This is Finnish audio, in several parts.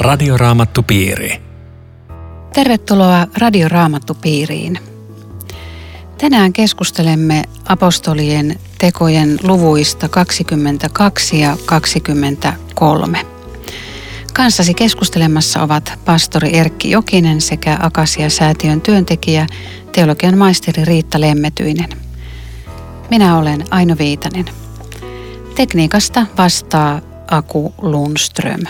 Radioraamattupiiri. Tervetuloa Radioraamattupiiriin. Tänään keskustelemme apostolien tekojen luvuista 22 ja 23. Kanssasi keskustelemassa ovat pastori Erkki Jokinen sekä Akasia-säätiön työntekijä, teologian maisteri Riitta Lemmetyinen. Minä olen Aino Viitanen. Tekniikasta vastaa Aku Lundström.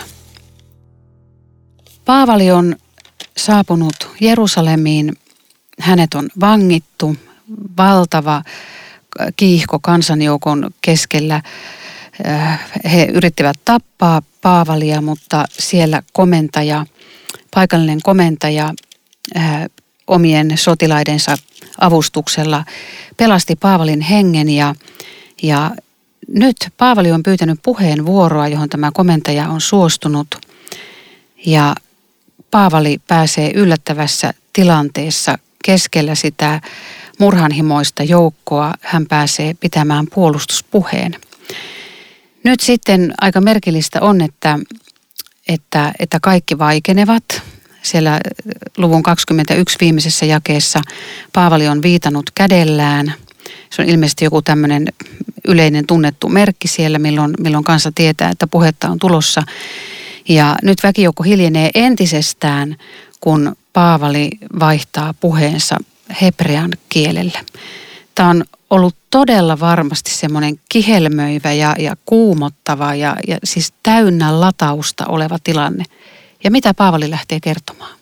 Paavali on saapunut Jerusalemiin. Hänet on vangittu. Valtava kiihko kansanjoukon keskellä. Äh, he yrittivät tappaa Paavalia, mutta siellä komentaja, paikallinen komentaja äh, omien sotilaidensa avustuksella pelasti Paavalin hengen ja, ja nyt Paavali on pyytänyt puheenvuoroa, johon tämä komentaja on suostunut. Ja Paavali pääsee yllättävässä tilanteessa keskellä sitä murhanhimoista joukkoa. Hän pääsee pitämään puolustuspuheen. Nyt sitten aika merkillistä on, että, että, että kaikki vaikenevat. Siellä luvun 21 viimeisessä jakeessa Paavali on viitannut kädellään. Se on ilmeisesti joku tämmöinen yleinen tunnettu merkki siellä, milloin, milloin kansa tietää, että puhetta on tulossa. Ja nyt väkijoukko hiljenee entisestään, kun Paavali vaihtaa puheensa hebrean kielelle. Tämä on ollut todella varmasti semmoinen kihelmöivä ja, ja kuumottava ja, ja siis täynnä latausta oleva tilanne. Ja mitä Paavali lähtee kertomaan?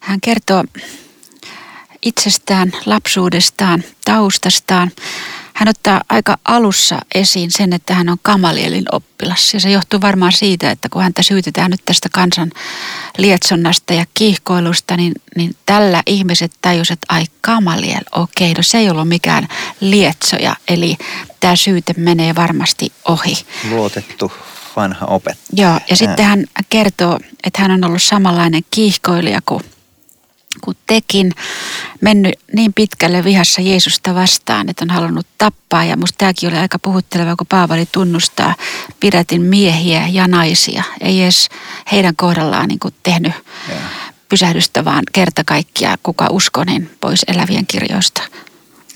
Hän kertoo itsestään, lapsuudestaan, taustastaan hän ottaa aika alussa esiin sen, että hän on Kamalielin oppilas. Ja se johtuu varmaan siitä, että kun häntä syytetään nyt tästä kansan lietsonnasta ja kiihkoilusta, niin, niin tällä ihmiset tajus, että ai Kamaliel, okei, no se ei ollut mikään lietsoja. Eli tämä syyte menee varmasti ohi. Luotettu vanha opettaja. Joo, ja sitten hän kertoo, että hän on ollut samanlainen kiihkoilija kuin kuin tekin, mennyt niin pitkälle vihassa Jeesusta vastaan, että on halunnut tappaa. Ja musta tämäkin oli aika puhutteleva, kun Paavali tunnustaa pidätin miehiä ja naisia. Ei edes heidän kohdallaan niin kuin tehnyt ja. pysähdystä, vaan kerta kaikkia kuka usko, niin pois elävien kirjoista.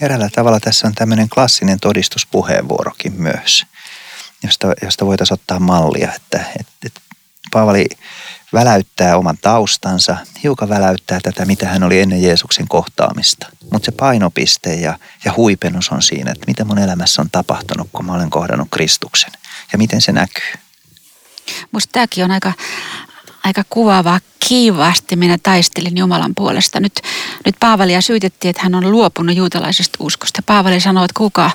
Eräällä tavalla tässä on tämmöinen klassinen todistuspuheenvuorokin myös, josta, josta voitaisiin ottaa mallia, että, että, että Paavali väläyttää oman taustansa, hiukan väläyttää tätä, mitä hän oli ennen Jeesuksen kohtaamista. Mutta se painopiste ja, ja huipennus on siinä, että mitä mun elämässä on tapahtunut, kun mä olen kohdannut Kristuksen ja miten se näkyy. Musta tämäkin on aika, aika kuvaavaa. Kiivaasti minä taistelin Jumalan puolesta. Nyt, nyt Paavalia syytettiin, että hän on luopunut juutalaisesta uskosta. Paavali sanoi, että kuka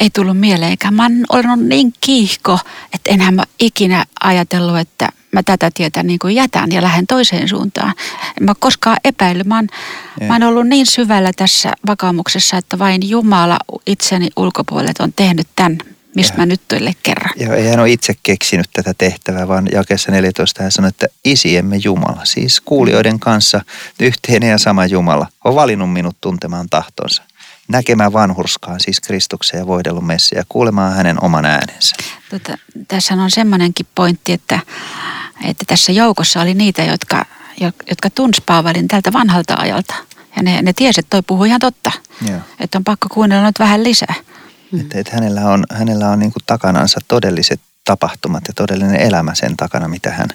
ei tullut mieleenkään. Mä olen niin kiihko, että enhän mä ikinä ajatellut, että mä tätä tietä niin kuin jätän ja lähden toiseen suuntaan. En mä koskaan epäillyt. Mä oon, mä oon ollut niin syvällä tässä vakaumuksessa, että vain Jumala itseni ulkopuolelta on tehnyt tämän, mistä mä nyt tuille kerran. Joo, ei hän ole itse keksinyt tätä tehtävää, vaan jakeessa 14 hän sanoi, että isiemme Jumala, siis kuulijoiden kanssa yhteinen ja sama Jumala, on valinnut minut tuntemaan tahtonsa näkemään vanhurskaan, siis Kristuksen ja voidellun messi ja kuulemaan hänen oman äänensä. Tota, tässä on semmoinenkin pointti, että, että tässä joukossa oli niitä, jotka, jotka tunsi Paavalin tältä vanhalta ajalta. Ja ne, ne tiesi, että toi puhuu ihan totta. Joo. Että on pakko kuunnella nyt vähän lisää. Mm. Että, että hänellä on, hänellä on niin kuin takanansa todelliset tapahtumat ja todellinen elämä sen takana, mitä hän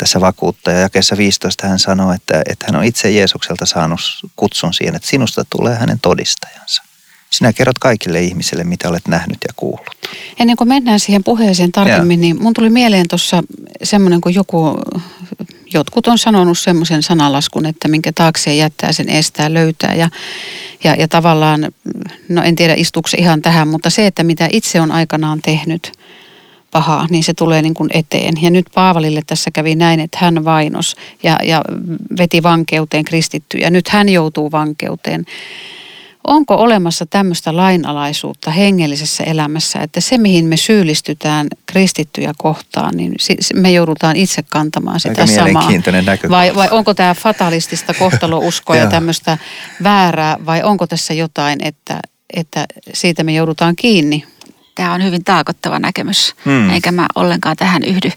tässä vakuuttaa. Ja jakeessa 15 hän sanoo, että, että hän on itse Jeesukselta saanut kutsun siihen, että sinusta tulee hänen todistajansa. Sinä kerrot kaikille ihmisille, mitä olet nähnyt ja kuullut. Ennen kuin mennään siihen puheeseen tarkemmin, ja. niin mun tuli mieleen tuossa semmoinen, kun joku, jotkut on sanonut semmoisen sanalaskun, että minkä taakse jättää, sen estää, löytää. Ja, ja, ja tavallaan, no en tiedä istuuko se ihan tähän, mutta se, että mitä itse on aikanaan tehnyt – pahaa, niin se tulee niin kuin eteen. Ja nyt Paavalille tässä kävi näin, että hän vainos ja, ja veti vankeuteen kristittyjä. Nyt hän joutuu vankeuteen. Onko olemassa tämmöistä lainalaisuutta hengellisessä elämässä, että se mihin me syyllistytään kristittyjä kohtaan, niin me joudutaan itse kantamaan sitä Aika samaa. Vai, vai onko tämä fatalistista kohtalouskoa ja tämmöistä väärää vai onko tässä jotain, että, että siitä me joudutaan kiinni Tämä on hyvin taakottava näkemys, Hmm. eikä mä ollenkaan tähän yhdy.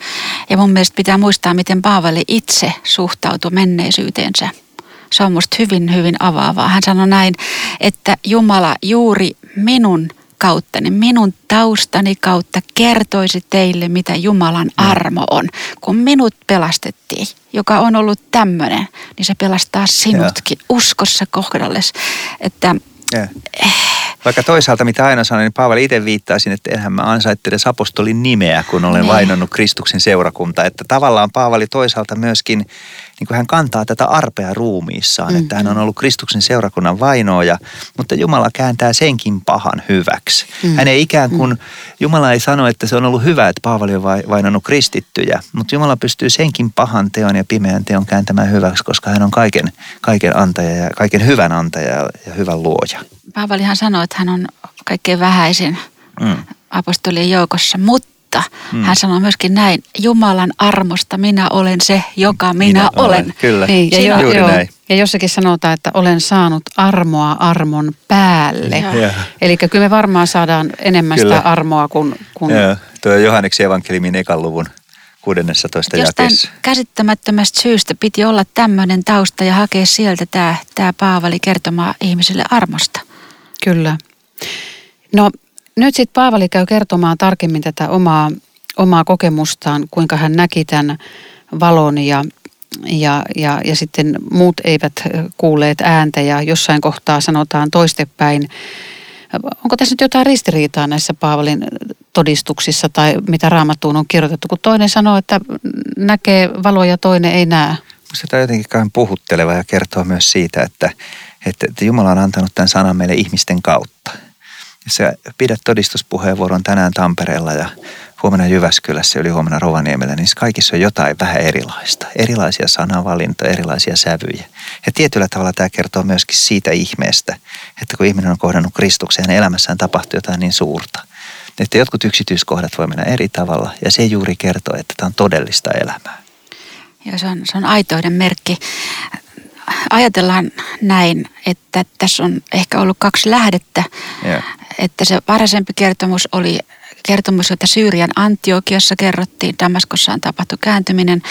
Ja mun mielestä pitää muistaa, miten Paavali itse suhtautui menneisyyteensä. Se on musta hyvin, hyvin avaavaa. Hän sanoi näin, että Jumala juuri minun kauttani, minun taustani kautta kertoisi teille, mitä Jumalan armo on. Kun minut pelastettiin, joka on ollut tämmöinen, niin se pelastaa sinutkin uskossa kohdalles. Että Ja. Vaikka toisaalta, mitä aina sanoin, niin Paavali itse viittaa sinne, että enhän mä ansaitte edes apostolin nimeä, kun olen Niin. vainonnut Kristuksen seurakunta. Että tavallaan Paavali toisaalta myöskin, niin kuin hän kantaa tätä arpea ruumiissaan, mm. että hän on ollut Kristuksen seurakunnan vainoja, mutta Jumala kääntää senkin pahan hyväksi. Mm. Hän ei ikään kuin, Jumala ei sano, että se on ollut hyvä, että Paavali on vai- vainonnut kristittyjä, mutta Jumala pystyy senkin pahan teon ja pimeän teon kääntämään hyväksi, koska hän on kaiken, kaiken antaja ja kaiken hyvän antaja ja hyvän luoja. Paavalihan sanoi, että hän on kaikkein vähäisin Mm. apostolien joukossa, mutta mm. hän sanoi myöskin näin, Jumalan armosta minä olen se, joka minä, minä olen. Kyllä, Niin, ja, jo, juuri joo, näin. ja jossakin sanotaan, että olen saanut armoa armon päälle. Eli kyllä me varmaan saadaan enemmän Kyllä. sitä armoa kuin... kuin Joo, tuo Johanneksen evankeliumin ekan luvun 16 Jostain jakeessa. käsittämättömästä syystä piti olla tämmöinen tausta ja hakea sieltä tämä, tämä Paavali kertomaan ihmisille armosta. Kyllä. No nyt sitten Paavali käy kertomaan tarkemmin tätä omaa, omaa kokemustaan, kuinka hän näki tämän valon ja, ja, ja, ja sitten muut eivät kuulleet ääntä ja jossain kohtaa sanotaan toistepäin. Onko tässä nyt jotain ristiriitaa näissä Paavalin todistuksissa tai mitä raamattuun on kirjoitettu, kun toinen sanoo, että näkee valoa ja toinen ei näe? Tämä on jotenkin kauhean puhutteleva ja kertoo myös siitä, että, että, että Jumala on antanut tämän sanan meille ihmisten kautta. Sä pidät todistuspuheenvuoron tänään Tampereella ja huomenna Jyväskylässä yli huomenna Rovaniemellä, niin kaikissa on jotain vähän erilaista. Erilaisia sanavalintoja, erilaisia sävyjä. Ja tietyllä tavalla tämä kertoo myöskin siitä ihmeestä, että kun ihminen on kohdannut Kristuksen, hänen elämässään tapahtuu jotain niin suurta. Että jotkut yksityiskohdat voi mennä eri tavalla ja se juuri kertoo, että tämä on todellista elämää. Ja se on, se on aitoiden merkki. Ajatellaan näin, että tässä on ehkä ollut kaksi lähdettä. Joo. Että se varhaisempi kertomus oli kertomus, jota Syyrian Antiokiassa kerrottiin. Damaskossa on tapahtu kääntyminen.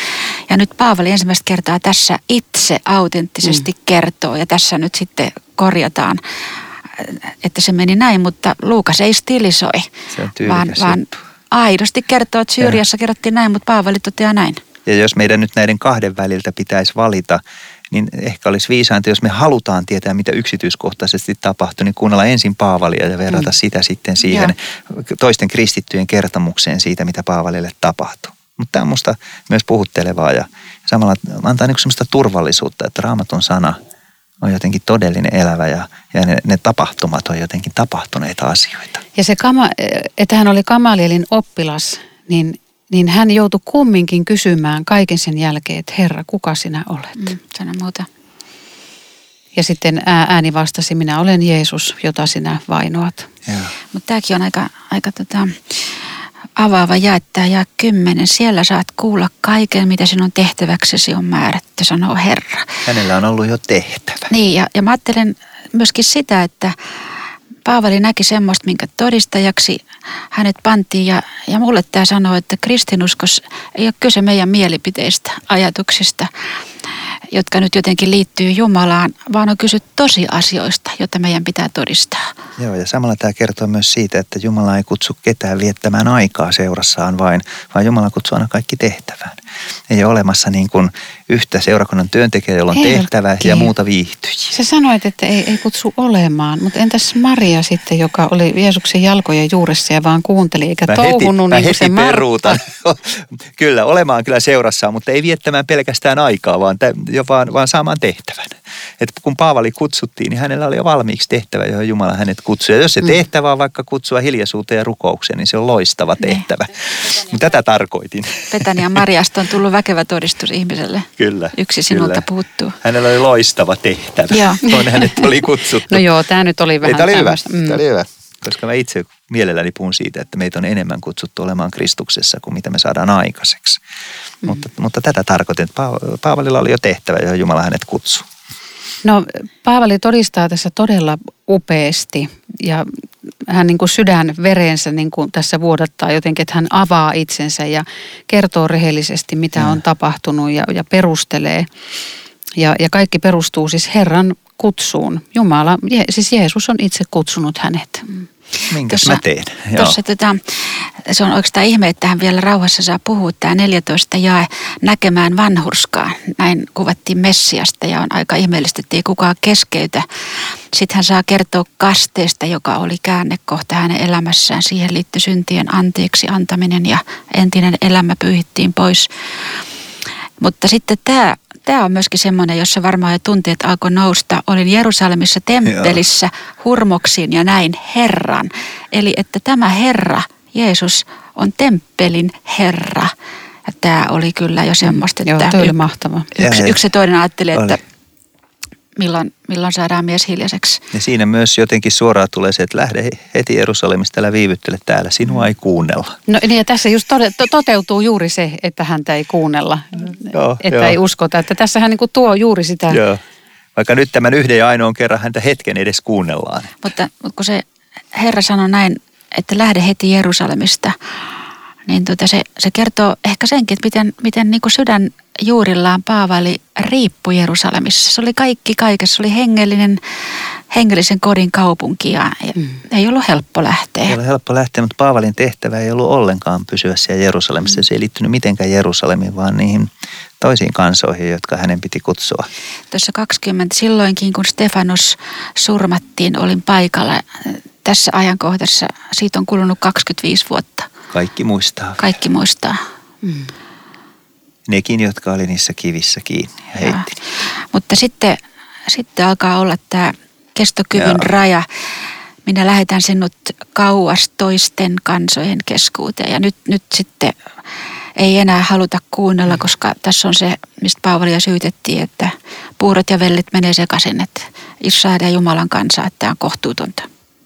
Ja nyt Paavali ensimmäistä kertaa tässä itse autenttisesti mm. kertoo. Ja tässä nyt sitten korjataan, että se meni näin. Mutta Luukas ei stilisoi, Se on tyylikäs vaan, vaan aidosti kertoo, että Syyriassa kerrottiin näin, mutta Paavali toteaa näin. Ja jos meidän nyt näiden kahden väliltä pitäisi valita, niin ehkä olisi viisainta, jos me halutaan tietää, mitä yksityiskohtaisesti tapahtui, niin kuunnella ensin Paavalia ja verrata mm. sitä sitten siihen toisten kristittyjen kertomukseen siitä, mitä Paavalille tapahtui. Mutta tämä on musta myös puhuttelevaa ja samalla antaa niin semmoista turvallisuutta, että raamatun sana on jotenkin todellinen elävä ja, ja ne, ne tapahtumat on jotenkin tapahtuneita asioita. Ja se, kama, että hän oli Kamalielin oppilas, niin, niin hän joutui kumminkin kysymään kaiken sen jälkeen, että Herra, kuka sinä olet? Mm, sano muuta. Ja sitten ää- ääni vastasi, minä olen Jeesus, jota sinä vainoat. Mutta tämäkin on aika, aika tota, avaava jaettaa ja kymmenen. Siellä saat kuulla kaiken, mitä sinun tehtäväksesi on määrätty, sanoo Herra. Hänellä on ollut jo tehtävä. Niin, ja, ja mä ajattelen myöskin sitä, että Paavali näki semmoista, minkä todistajaksi hänet pantiin. Ja, ja mulle tämä sanoo, että kristinuskos ei ole kyse meidän mielipiteistä, ajatuksista, jotka nyt jotenkin liittyy Jumalaan, vaan on kyse tosiasioista, joita meidän pitää todistaa. Joo, ja samalla tämä kertoo myös siitä, että Jumala ei kutsu ketään viettämään aikaa seurassaan vain, vaan Jumala kutsuu aina kaikki tehtävään. Ei ole olemassa niin kuin yhtä seurakunnan työntekijää, jolla on Heikki. tehtävä ja muuta viihtyjiä. Sä sanoit, että ei, ei kutsu olemaan, mutta entäs Maria sitten, joka oli Jeesuksen jalkojen juuressa ja vaan kuunteli eikä Mä touhunut mä niin kuin heti se peruutan. kyllä, olemaan kyllä seurassaan, mutta ei viettämään pelkästään aikaa, vaan, tä, jo vaan, vaan saamaan tehtävän. Et kun Paavali kutsuttiin, niin hänellä oli jo valmiiksi tehtävä, johon Jumala hänet kutsui. Ja jos se Mm. tehtävä on vaikka kutsua hiljaisuuteen ja rukoukseen, niin se on loistava Niin. tehtävä. Tätä tarkoitin. Petania Mariasta on tullut väkevä todistus ihmiselle. Kyllä. Yksi sinulta kyllä. puuttuu. Hänellä oli loistava tehtävä. Johon hänet oli kutsuttu. No joo, tämä nyt oli Ei, vähän tämä oli hyvä. Mm. Tämä oli hyvä. Koska mä itse mielelläni puhun siitä, että meitä on enemmän kutsuttu olemaan Kristuksessa kuin mitä me saadaan aikaiseksi. Mm. Mutta, mutta tätä tarkoitin, että Paava- Paavalilla oli jo tehtävä, johon Jumala hänet kutsui. No Paavali todistaa tässä todella upeasti ja hän niin kuin sydän vereensä niin kuin tässä vuodattaa jotenkin, että hän avaa itsensä ja kertoo rehellisesti, mitä Ja. on tapahtunut ja, ja perustelee. Ja, ja kaikki perustuu siis Herran kutsuun. Jumala, Je, siis Jeesus on itse kutsunut hänet. Minkäs Tuossa- mä teen? Joo. Tuossa tota, se on oikeastaan ihme, että hän vielä rauhassa saa puhua. Tämä 14 jae näkemään vanhurskaa. Näin kuvattiin Messiasta ja on aika ihmeellistä, että ei kukaan keskeytä. Sitten hän saa kertoa kasteesta, joka oli käännekohta hänen elämässään. Siihen liittyi syntien anteeksi antaminen ja entinen elämä pyyhittiin pois. Mutta sitten tämä, tämä on myöskin semmoinen, jossa varmaan jo tunteet alkoi nousta. Olin Jerusalemissa temppelissä hurmoksiin ja näin Herran. Eli että tämä Herra, Jeesus, on temppelin Herra. Ja tämä oli kyllä jo semmoista, Joo, että toi oli y- mahtava. yksi, yksi toinen ajatteli, että Oli. Milloin, milloin saadaan mies hiljaiseksi. Ja siinä myös jotenkin suoraan tulee se, että lähde heti Jerusalemista, älä viivyttele täällä, sinua ei kuunnella. No niin ja tässä just tode, to, toteutuu juuri se, että häntä ei kuunnella, Joo, että joo. ei uskota. Että tässä hän niin kuin tuo juuri sitä. Joo. Vaikka nyt tämän yhden ja ainoan kerran häntä hetken edes kuunnellaan. Mutta, mutta kun se Herra sanoi näin, että lähde heti Jerusalemista, niin tuota se, se kertoo ehkä senkin, että miten, miten niin kuin sydän juurillaan Paavali riippui Jerusalemissa. Se oli kaikki kaikessa. Se oli hengellinen, hengellisen kodin kaupunki ja mm. ei ollut helppo lähteä. Ei ole helppo lähteä, mutta Paavalin tehtävä ei ollut ollenkaan pysyä siellä Jerusalemissa. Se ei liittynyt mitenkään Jerusalemiin, vaan niihin toisiin kansoihin, jotka hänen piti kutsua. Tuossa 20, silloinkin kun Stefanos surmattiin, olin paikalla. Tässä ajankohdassa, siitä on kulunut 25 vuotta. Kaikki muistaa. Kaikki muistaa. Mm. Nekin, jotka oli niissä kivissä kiinni ja heitti. Joo. Mutta sitten, sitten alkaa olla tämä kestokyvyn Joo. raja. Minä lähetän sinut kauas toisten kansojen keskuuteen. Ja nyt, nyt sitten ei enää haluta kuunnella, koska tässä on se, mistä Paavalia syytettiin, että puurot ja vellit menee sekaisin, että Israel ja Jumalan kansa, että tämä on kohtuutonta.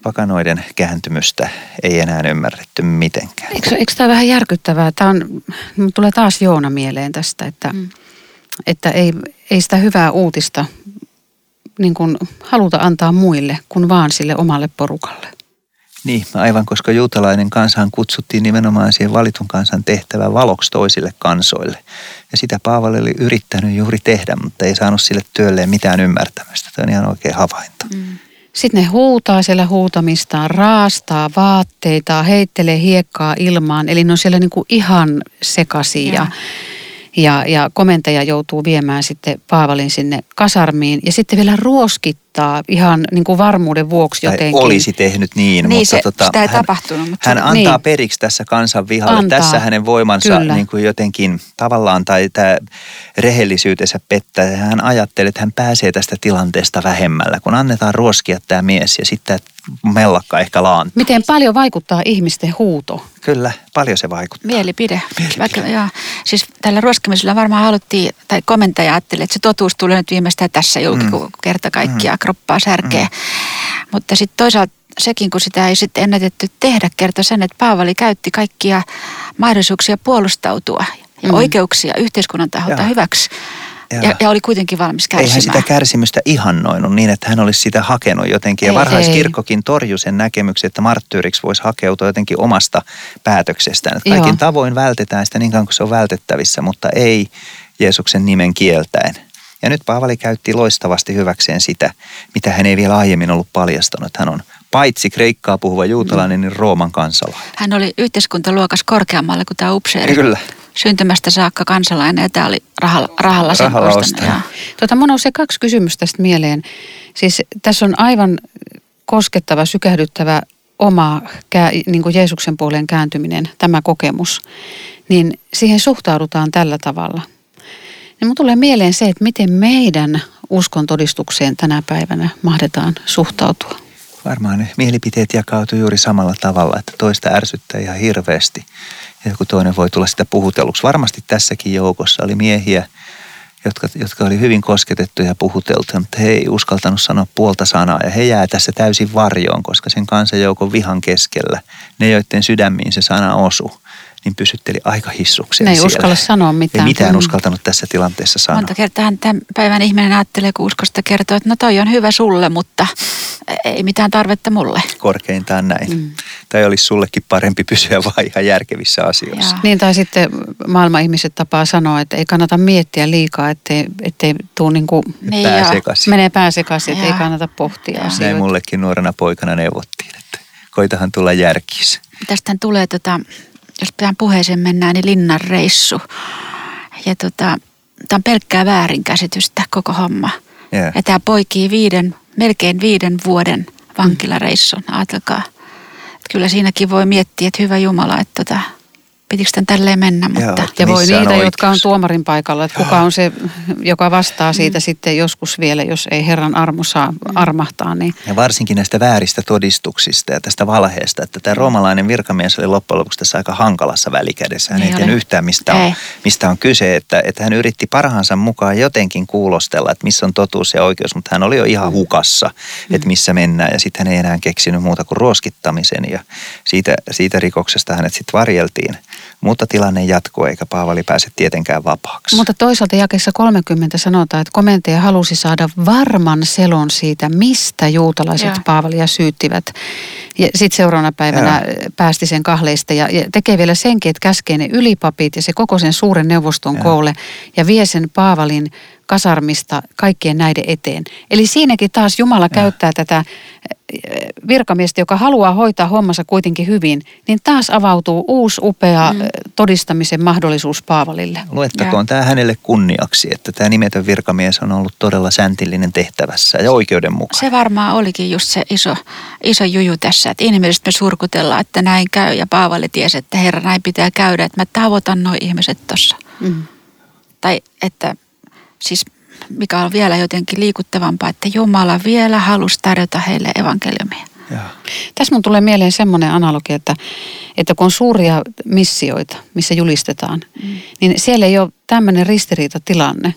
Pakanoiden kääntymystä ei enää ymmärretty mitenkään. Eikö, eikö tämä vähän järkyttävää? Tämä on, tulee taas Joona mieleen tästä, että, mm. että ei, ei sitä hyvää uutista niin kuin haluta antaa muille, kuin vaan sille omalle porukalle. Niin, aivan koska juutalainen kansahan kutsuttiin nimenomaan siihen valitun kansan tehtävän valoksi toisille kansoille. Ja sitä Paavali oli yrittänyt juuri tehdä, mutta ei saanut sille työlleen mitään ymmärtämistä. Tämä on ihan oikein havainto. Mm. Sitten ne huutaa siellä huutamistaan, raastaa vaatteita, heittelee hiekkaa ilmaan. Eli ne on siellä niin kuin ihan sekaisin ja, ja, ja komentaja joutuu viemään sitten Paavalin sinne kasarmiin. Ja sitten vielä ruoskittaa ihan niin kuin varmuuden vuoksi Tai jotenkin. olisi tehnyt niin, Niin, mutta se- tota, sitä ei hän, tapahtunut, mutta hän antaa niin. periksi tässä kansan vihalle. Antaa. Tässä hänen voimansa Kyllä. niin kuin jotenkin tavallaan tai tämä rehellisyytensä pettää. Hän ajattelee, että hän pääsee tästä tilanteesta vähemmällä, kun annetaan ruoskia tämä mies ja sitten mellakka ehkä laantuu. Miten paljon vaikuttaa ihmisten huuto? Kyllä, paljon se vaikuttaa. Mielipide. Mielipide. Vaikka, joo, siis tällä ruoskimisella varmaan haluttiin, tai komentaja ajatteli, että se totuus tulee nyt viimeistään tässä julki, Mm. kun kerta kaikkiaan kroppaa särkee. Mutta sitten toisaalta sekin, kun sitä ei sitten ennätetty tehdä, kertoi sen, että Paavali käytti kaikkia mahdollisuuksia puolustautua ja Mm. oikeuksia yhteiskunnan taholta Joo. hyväksi. Joo. Ja, ja oli kuitenkin valmis kärsimään. Eihän sitä kärsimystä ihannoinut niin, että hän olisi sitä hakenut jotenkin. Ja Ei, varhaiskirkkokin torjui sen näkemyksen, että marttyyriksi voisi hakeutua jotenkin omasta päätöksestään. Että kaikin Joo. tavoin vältetään sitä niin kauan kuin se on vältettävissä, mutta ei Jeesuksen nimen kieltäen. Ja nyt Paavali käytti loistavasti hyväkseen sitä, mitä hän ei vielä aiemmin ollut paljastanut. Hän on paitsi kreikkaa puhuva juutalainen, niin Rooman kansalainen. Hän oli yhteiskuntaluokas korkeammalla kuin tämä upseeri. Kyllä. Syntymästä saakka kansalainen ja tämä oli rahalla, rahalla sen Rahalla ostanut. Tota, mun nousee kaksi kysymystä tästä mieleen. Siis tässä on aivan koskettava, sykähdyttävä oma niin kuin Jeesuksen puoleen kääntyminen, tämä kokemus. Niin siihen suhtaudutaan tällä tavalla. Niin mun tulee mieleen se, että miten meidän uskon todistukseen tänä päivänä mahdetaan suhtautua. Varmaan ne mielipiteet jakautuu juuri samalla tavalla, että toista ärsyttää ihan hirveästi. Ja joku toinen voi tulla sitä puhutelluksi. Varmasti tässäkin joukossa oli miehiä, jotka, jotka oli hyvin kosketettuja ja puhuteltuja, mutta he ei uskaltanut sanoa puolta sanaa. Ja he jää tässä täysin varjoon, koska sen kansanjoukon vihan keskellä, ne joiden sydämiin se sana osui, niin pysytteli aika hissukseen Ne ei siellä. uskalla sanoa mitään. Ei mitään Mm. uskaltanut tässä tilanteessa sanoa. Monta kertaa tämän päivän ihminen ajattelee, kun uskosta kertoo, että no toi on hyvä sulle, mutta ei mitään tarvetta mulle. Korkeintaan näin. Mm. Tai olisi sullekin parempi pysyä vaan ihan järkevissä asioissa. Ja. Niin tai sitten maailman ihmiset tapaa sanoa, että ei kannata miettiä liikaa, ettei, ettei tuu niin kuin niin pää sekaisin. menee pää sekaisin, että ei kannata pohtia ja. asioita. Näin mullekin nuorena poikana neuvottiin, että koitahan tulla järkissä. Tästä tulee, tota, jos tähän puheeseen mennään, niin linnan reissu. Ja tota, tämä on pelkkää väärinkäsitystä koko homma. Yeah. Ja tämä poikii viiden, melkein viiden vuoden vankilareissun, ajatelkaa. Että kyllä siinäkin voi miettiä, että hyvä Jumala, että tota, pitikö tämän tälleen mennä. Mutta... Joo, ja voi niitä, oikeus. jotka on tuomarin paikalla, että kuka on se, joka vastaa siitä mm. sitten joskus vielä, jos ei Herran armo saa mm. armahtaa. Niin. Ja varsinkin näistä vääristä todistuksista ja tästä valheesta, että tämä roomalainen virkamies oli loppujen lopuksi tässä aika hankalassa välikädessä. Hän niin ei tiennyt yhtään, mistä on, mistä on kyse, että, että hän yritti parhaansa mukaan jotenkin kuulostella, että missä on totuus ja oikeus, mutta hän oli jo ihan hukassa, mm. että missä mennään. Ja sitten hän ei enää keksinyt muuta kuin ruoskittamisen ja siitä, siitä rikoksesta hänet sitten varjeltiin. Mutta tilanne jatkuu eikä Paavali pääse tietenkään vapaaksi. Mutta toisaalta jakessa 30 sanotaan, että komentaja halusi saada varman selon siitä, mistä juutalaiset ja. Paavalia syyttivät. Ja sitten seuraavana päivänä ja. päästi sen kahleista ja, ja tekee vielä senkin, että käskee ne ylipapit ja se koko sen suuren neuvoston ja. koolle ja vie sen Paavalin kasarmista kaikkien näiden eteen. Eli siinäkin taas Jumala ja. käyttää tätä eh, virkamiestä, joka haluaa hoitaa hommansa kuitenkin hyvin, niin taas avautuu uusi upea mm. Eh, todistamisen mahdollisuus Paavalille. Luettakoon tämä hänelle kunniaksi, että tämä nimetön virkamies on ollut todella säntillinen tehtävässä ja oikeudenmukainen. Se varmaan olikin just se iso, iso juju tässä, että inhimillisesti me surkutellaan, että näin käy ja Paavali tiesi, että Herra näin pitää käydä, että mä tavoitan nuo ihmiset tuossa. Mm. Tai että Siis mikä on vielä jotenkin liikuttavampaa, että Jumala vielä halusi tarjota heille evankeliumia. Ja. Tässä mun tulee mieleen semmoinen analogia, että, että kun on suuria missioita, missä julistetaan, mm. niin siellä ei ole tämmöinen ristiriitatilanne.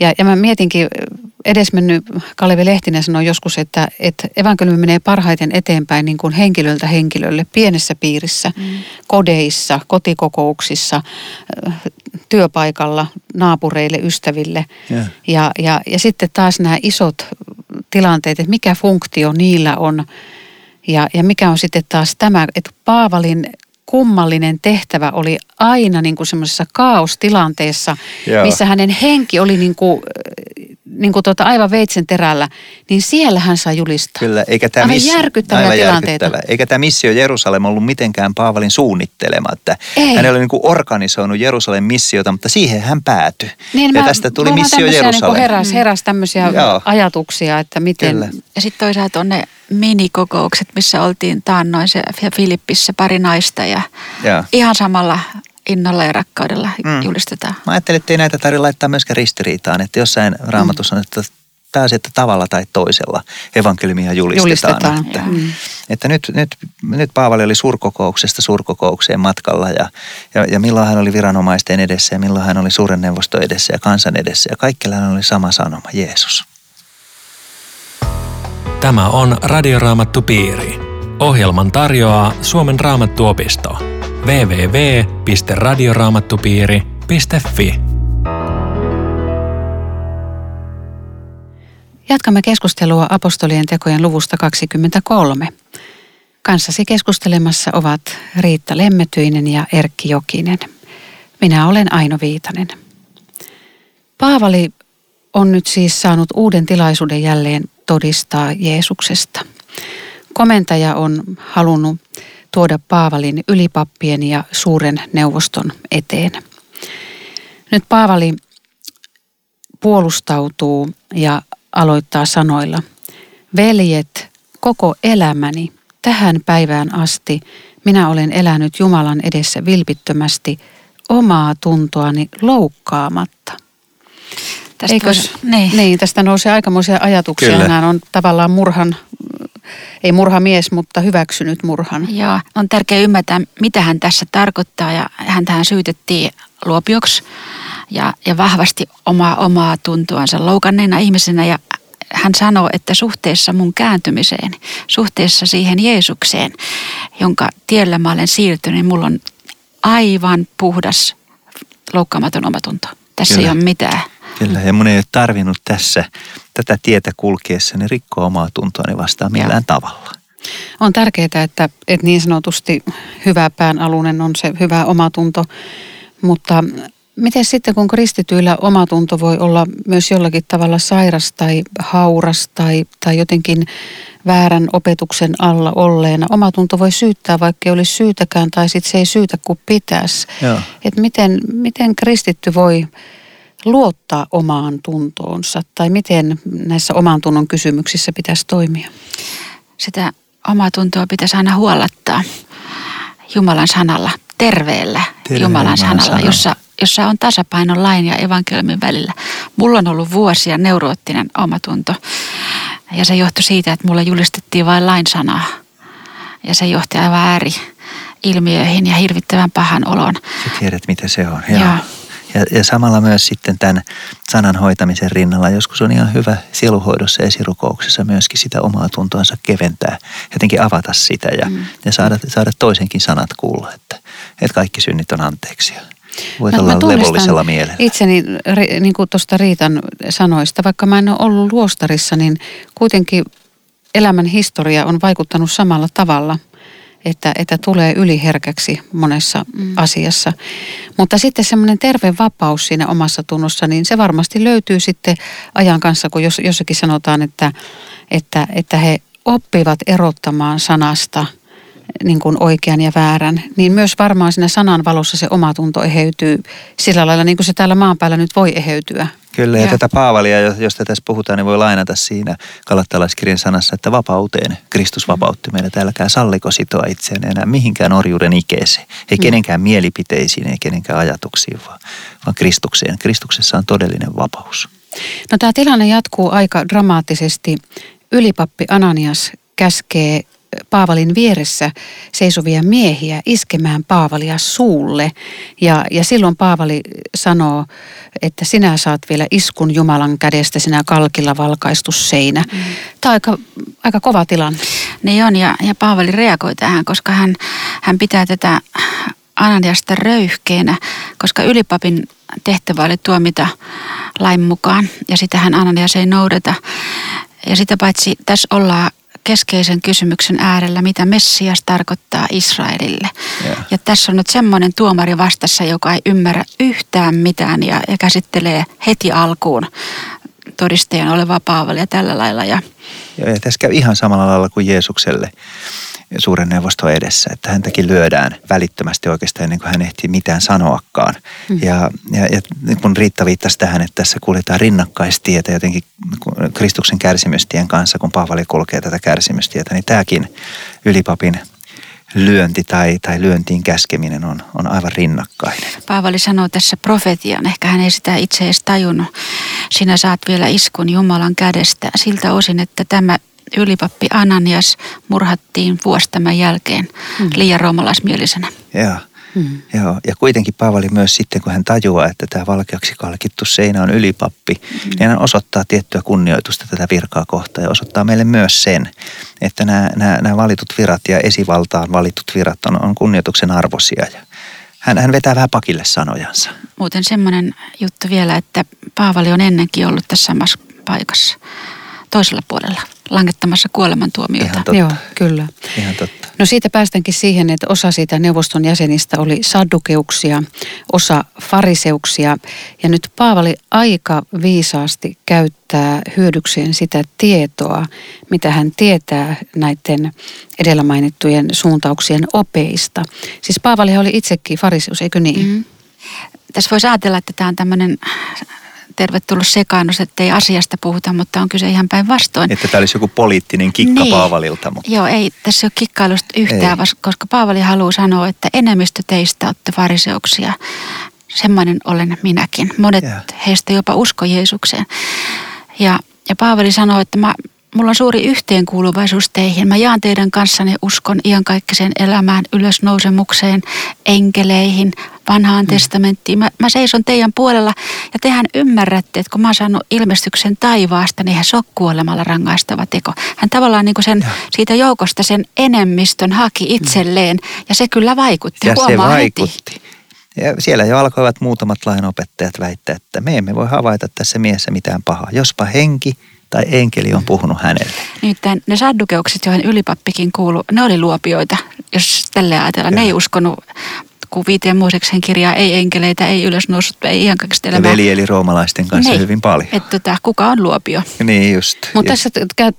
Ja, ja mä mietinkin, edesmennyt Kalevi Lehtinen sanoi joskus, että, että evankeliumi menee parhaiten eteenpäin niin kuin henkilöltä henkilölle, pienessä piirissä, mm. kodeissa, kotikokouksissa, työpaikalla, naapureille, ystäville. Yeah. Ja, ja, ja sitten taas nämä isot tilanteet, että mikä funktio niillä on ja, ja mikä on sitten taas tämä, että Paavalin kummallinen tehtävä oli aina niin kuin semmoisessa kaostilanteessa, Joo. missä hänen henki oli niin kuin, niin kuin tuota aivan veitsen terällä, niin siellä hän saa julistaa. Kyllä, eikä tämä miss... järkyttäviä aivan tilanteita. Järkyttävä. Eikä tämä missio Jerusalem ollut mitenkään Paavalin suunnittelema. Että Ei. hän oli niin kuin organisoinut Jerusalem missiota, mutta siihen hän päätyi. Niin, ja mä, tästä tuli missio Jerusalem. Niin heräs, heräs tämmöisiä Joo. ajatuksia, että miten... Kyllä. Ja sitten toisaalta on ne minikokoukset, missä oltiin taannoin se Filippissä pari naista ja, ja. ihan samalla innolla ja rakkaudella mm. julistetaan. Mä ajattelin, että ei näitä tarvitse laittaa myöskään ristiriitaan, että jossain raamatussa on, että pääsee, että tavalla tai toisella evankeliumia julistetaan. julistetaan. Että, mm. että nyt, nyt, nyt Paavali oli suurkokouksesta suurkokoukseen matkalla ja, ja, ja milloin hän oli viranomaisten edessä ja milloin hän oli suuren neuvoston edessä ja kansan edessä ja kaikilla hän oli sama sanoma, Jeesus. Tämä on Radioraamattu Piiri. Ohjelman tarjoaa Suomen raamattuopisto. www.radioraamattupiiri.fi Jatkamme keskustelua apostolien tekojen luvusta 23. Kanssasi keskustelemassa ovat Riitta Lemmetyinen ja Erkki Jokinen. Minä olen Aino Viitanen. Paavali on nyt siis saanut uuden tilaisuuden jälleen todistaa Jeesuksesta. Komentaja on halunnut tuoda Paavalin ylipappien ja suuren neuvoston eteen. Nyt Paavali puolustautuu ja aloittaa sanoilla, veljet, koko elämäni tähän päivään asti minä olen elänyt Jumalan edessä vilpittömästi omaa tuntoani loukkaamatta. Tästä Eikös, niin. niin, tästä nousee aikamoisia ajatuksia. Kyllä. Nämä on tavallaan murhan, ei murhamies, mutta hyväksynyt murhan. Joo, on tärkeää ymmärtää, mitä hän tässä tarkoittaa. Ja hän tähän syytettiin luopioksi ja, ja vahvasti omaa, omaa tuntuansa loukanneena ihmisenä. Ja hän sanoo, että suhteessa mun kääntymiseen, suhteessa siihen Jeesukseen, jonka tiellä mä olen siirtynyt, niin mulla on aivan puhdas, loukkaamaton omatunto. Tässä Kyllä. ei ole mitään Kyllä, ja mun ei ole tarvinnut tässä tätä tietä kulkiessani rikkoa omaa tuntoani vastaan millään tavalla. On tärkeää, että, että niin sanotusti hyvä päänalune on se hyvä omatunto, mutta miten sitten kun kristityillä omatunto voi olla myös jollakin tavalla sairas tai hauras tai, tai jotenkin väärän opetuksen alla olleena. Omatunto voi syyttää, vaikka ei olisi syytäkään tai sitten se ei syytä kuin pitäisi. Että miten, miten kristitty voi luottaa omaan tuntoonsa tai miten näissä oman tunnon kysymyksissä pitäisi toimia? Sitä omaa tuntoa pitäisi aina huolattaa Jumalan sanalla, terveellä Terve Jumalan sanalla, sanalla, jossa, jossa on tasapaino lain ja evankeliumin välillä. Mulla on ollut vuosia neuroottinen omatunto ja se johtui siitä, että mulla julistettiin vain lain sanaa. Ja se johti aivan ääri ilmiöihin ja hirvittävän pahan olon. Sä tiedät, mitä se on. Joo. Joo. Ja, ja samalla myös sitten tämän sanan hoitamisen rinnalla joskus on ihan hyvä sieluhoidossa ja esirukouksessa myöskin sitä omaa tuntoansa keventää, jotenkin avata sitä ja, mm. ja saada, saada toisenkin sanat kuulla, että, että kaikki synnit on anteeksi. Voit mä, olla mä levollisella mielellä. Itseni niin kuin tuosta Riitan sanoista, vaikka mä en ole ollut luostarissa, niin kuitenkin elämän historia on vaikuttanut samalla tavalla – että, että tulee yliherkäksi monessa mm. asiassa. Mutta sitten semmoinen terve vapaus siinä omassa tunnossa, niin se varmasti löytyy sitten ajan kanssa, kun jos, jossakin sanotaan, että, että, että he oppivat erottamaan sanasta niin kuin oikean ja väärän, niin myös varmaan siinä sanan valossa se omatunto eheytyy sillä lailla, niin kuin se täällä maan päällä nyt voi eheytyä. Kyllä, ja, ja tätä Paavalia, josta tässä puhutaan, niin voi lainata siinä kalattalaiskirjan sanassa, että vapauteen Kristus mm. vapautti meille. Täälläkään salliko sitoa itseään enää mihinkään orjuuden ikeeseen. Ei mm. kenenkään mielipiteisiin, ei kenenkään ajatuksiin, vaan, vaan Kristukseen. Kristuksessa on todellinen vapaus. No tämä tilanne jatkuu aika dramaattisesti. Ylipappi Ananias käskee Paavalin vieressä seisovia miehiä iskemään Paavalia suulle. Ja, ja silloin Paavali sanoo, että sinä saat vielä iskun Jumalan kädestä, sinä kalkilla valkaistusseinä. Mm. Tämä on aika, aika kova tilanne. Niin on, ja, ja Paavali reagoi tähän, koska hän, hän pitää tätä Ananiasta röyhkeenä, koska ylipapin tehtävä oli tuomita lain mukaan, ja sitä hän Ananias ei noudata. Ja sitä paitsi tässä ollaan keskeisen kysymyksen äärellä, mitä Messias tarkoittaa Israelille. Yeah. Ja tässä on nyt semmoinen tuomari vastassa, joka ei ymmärrä yhtään mitään ja, ja käsittelee heti alkuun todistajan olevaa Paavalia tällä lailla. Ja, ja, ja tässä käy ihan samalla lailla kuin Jeesukselle suuren neuvoston edessä, että häntäkin lyödään välittömästi oikeastaan ennen kuin hän ehtii mitään sanoakaan. Mm. Ja, ja, ja kun Riitta viittasi tähän, että tässä kuljetaan rinnakkaistietä jotenkin Kristuksen kärsimystien kanssa, kun Paavali kulkee tätä kärsimystietä, niin tämäkin ylipapin lyönti tai, tai lyöntiin käskeminen on, on aivan rinnakkainen. Paavali sanoo tässä profetian, ehkä hän ei sitä itse edes tajunnut. Sinä saat vielä iskun Jumalan kädestä siltä osin, että tämä ylipappi Ananias murhattiin vuosi tämän jälkeen mm. liian roomalaismielisenä. Joo. Mm. Joo, ja kuitenkin Paavali myös sitten, kun hän tajuaa, että tämä valkeaksi kalkittu seinä on ylipappi, mm. niin hän osoittaa tiettyä kunnioitusta tätä virkaa kohtaan ja osoittaa meille myös sen, että nämä, nämä, nämä valitut virat ja esivaltaan valitut virat on, on kunnioituksen arvosia. Ja hän, hän vetää vähän pakille sanojansa. Muuten semmoinen juttu vielä, että Paavali on ennenkin ollut tässä samassa paikassa toisella puolella langettamassa kuolemantuomiota. Ihan totta. Joo, kyllä. Ihan totta. No siitä päästäänkin siihen, että osa siitä neuvoston jäsenistä oli saddukeuksia, osa fariseuksia. Ja nyt Paavali aika viisaasti käyttää hyödykseen sitä tietoa, mitä hän tietää näiden edellä mainittujen suuntauksien opeista. Siis Paavali oli itsekin fariseus, eikö niin? Mm. Tässä voisi ajatella, että tämä on tämmöinen tervetullut sekaannus, että ei asiasta puhuta, mutta on kyse ihan päinvastoin. Että tämä olisi joku poliittinen kikka niin. Paavalilta. Mutta... Joo, ei tässä ole kikkailusta yhtään, ei. koska Paavali haluaa sanoa, että enemmistö teistä olette fariseuksia. Semmoinen olen minäkin. Monet yeah. heistä jopa usko Jeesukseen. Ja, ja Paavali sanoo, että mä, mulla on suuri yhteenkuuluvaisuus teihin. Mä jaan teidän kanssanne uskon iankaikkiseen elämään, ylösnousemukseen, enkeleihin, vanhaan mm. testamenttiin. Mä, mä seison teidän puolella ja tehän ymmärrätte, että kun mä oon saanut ilmestyksen taivaasta, niin hän se on kuolemalla rangaistava teko. Hän tavallaan niin kuin sen, siitä joukosta sen enemmistön haki mm. itselleen ja se kyllä vaikutti. Ja se vaikutti. Heti. Ja siellä jo alkoivat muutamat lainopettajat väittää, että me emme voi havaita tässä miessä mitään pahaa. Jospa henki tai enkeli on puhunut hänelle. Nimittäin ne saddukeukset, joihin ylipappikin kuuluu, ne oli luopioita, jos tälle ajatellaan. Ne ei uskonut kun viiteen Mooseksen kirjaa, ei enkeleitä, ei ylösnoussut, ei ihan kaikista Ja veli eli roomalaisten kanssa niin. hyvin paljon. Että tota, kuka on luopio? Niin just. Mutta tässä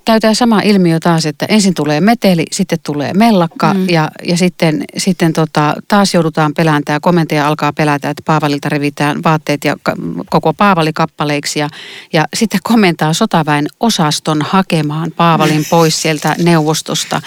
täytää sama ilmiö taas, että ensin tulee meteli, sitten tulee mellakka mm. ja, ja sitten, sitten tota, taas joudutaan pelään tämä komentaja alkaa pelätä, että Paavalilta revitään vaatteet ja koko Paavali kappaleiksi ja, ja sitten komentaa sotaväen osaston hakemaan Paavalin pois sieltä neuvostosta.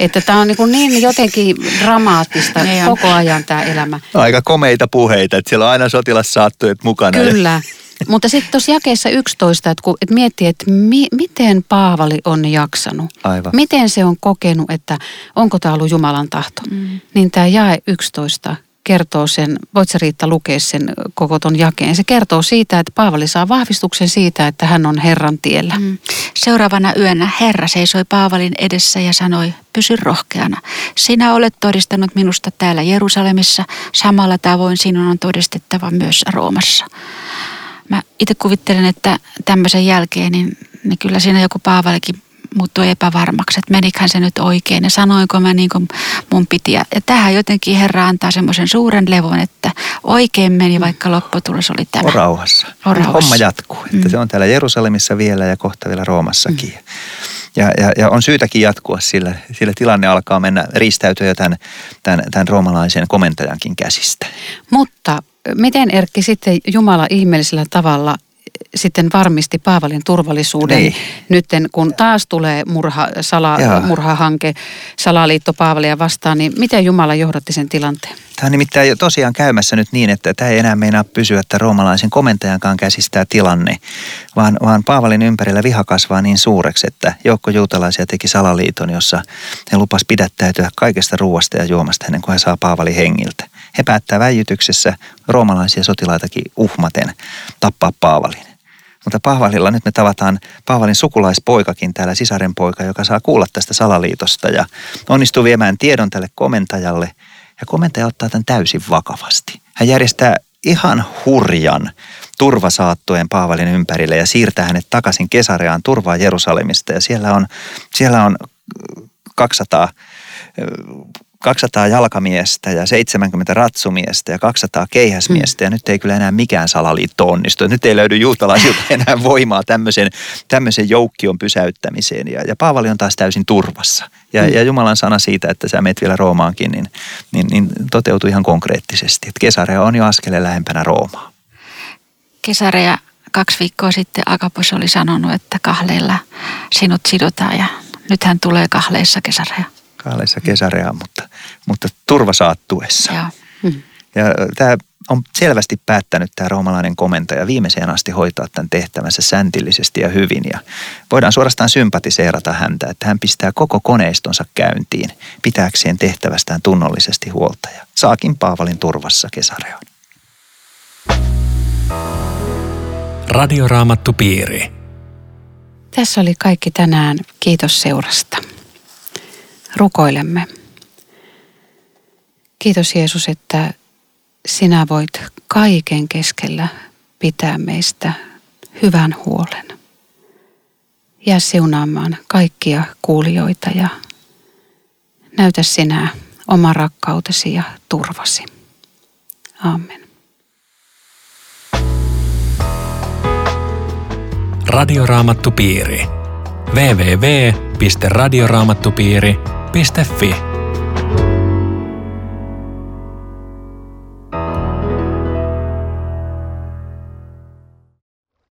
Että tämä on niin, niin jotenkin dramaattista niin koko ajan tämä elämä. Aika komeita puheita, että siellä on aina sotilassaattuet mukana. Kyllä. Mutta sitten tuossa jakeessa 11, että kun että miettii, että mi, miten Paavali on jaksanut. Aivan. Miten se on kokenut, että onko tämä ollut Jumalan tahto. Mm. Niin tämä jae 11 kertoo sen, voit sä Riitta lukea sen koko ton jakeen. Se kertoo siitä, että Paavali saa vahvistuksen siitä, että hän on Herran tiellä. Mm. Seuraavana yönä Herra seisoi Paavalin edessä ja sanoi, pysy rohkeana. Sinä olet todistanut minusta täällä Jerusalemissa, samalla tavoin sinun on todistettava myös Roomassa. Mä itse kuvittelen, että tämmöisen jälkeen, niin, niin kyllä siinä joku Paavalikin muuttui epävarmaksi, että meniköhän se nyt oikein ja sanoinko mä niin kuin mun piti. Ja tähän jotenkin Herra antaa semmoisen suuren levon, että oikein meni, vaikka lopputulos oli tämä. On rauhassa. On rauhassa. Homma jatkuu. Että mm. Se on täällä Jerusalemissa vielä ja kohta vielä Roomassakin. Mm. Ja, ja, ja on syytäkin jatkua, sillä, sillä tilanne alkaa mennä ristäytyä jo tämän, tämän, tämän roomalaisen komentajankin käsistä. Mutta miten Erkki sitten Jumala ihmeellisellä tavalla sitten varmisti Paavalin turvallisuuden niin. nytten, kun taas tulee murha, sala, murhahanke, salaliitto Paavalia vastaan, niin miten Jumala johdatti sen tilanteen? Tämä on nimittäin jo tosiaan käymässä nyt niin, että tämä ei enää meinaa pysyä että roomalaisen komentajankaan käsistää tilanne, vaan, vaan Paavalin ympärillä viha kasvaa niin suureksi, että joukko juutalaisia teki salaliiton, jossa he lupas pidättäytyä kaikesta ruoasta ja juomasta ennen kuin he saa Paavalin hengiltä. He päättää väijytyksessä roomalaisia sotilaitakin uhmaten tappaa Paavalin. Mutta Paavalilla nyt me tavataan Paavalin sukulaispoikakin täällä, sisaren poika, joka saa kuulla tästä salaliitosta ja onnistuu viemään tiedon tälle komentajalle. Ja komentaja ottaa tämän täysin vakavasti. Hän järjestää ihan hurjan turvasaattojen Paavalin ympärille ja siirtää hänet takaisin Kesareaan turvaa Jerusalemista. Ja siellä on, siellä on 200 200 jalkamiestä ja 70 ratsumiestä ja 200 keihäsmiestä. Mm. Ja nyt ei kyllä enää mikään salaliitto onnistu. Nyt ei löydy juutalaisilta enää voimaa tämmöisen, tämmöisen joukkion pysäyttämiseen. Ja, ja Paavali on taas täysin turvassa. Ja, mm. ja Jumalan sana siitä, että sä meet vielä Roomaankin, niin, niin, niin toteutui ihan konkreettisesti. Että Kesarea on jo askeleen lähempänä Roomaa. Kesarea kaksi viikkoa sitten Akapos oli sanonut, että kahleilla sinut sidotaan ja nyt hän tulee kahleissa Kesarea kaaleissa kesäreä, mutta, mutta turva saattuessa. Ja, mm. ja tämä on selvästi päättänyt tämä roomalainen komentaja viimeiseen asti hoitaa tämän tehtävänsä säntillisesti ja hyvin. Ja voidaan suorastaan sympatiseerata häntä, että hän pistää koko koneistonsa käyntiin pitääkseen tehtävästään tunnollisesti huolta. Ja saakin Paavalin turvassa kesäreon. Radioraamattu piiri. Tässä oli kaikki tänään. Kiitos seurasta. Rukoilemme. Kiitos Jeesus, että sinä voit kaiken keskellä pitää meistä hyvän huolen. Jää siunaamaan kaikkia kuulijoita ja näytä sinä oma rakkautesi ja turvasi. Amen. Radioraamattupiiri. www.radioraamattupiiri.fi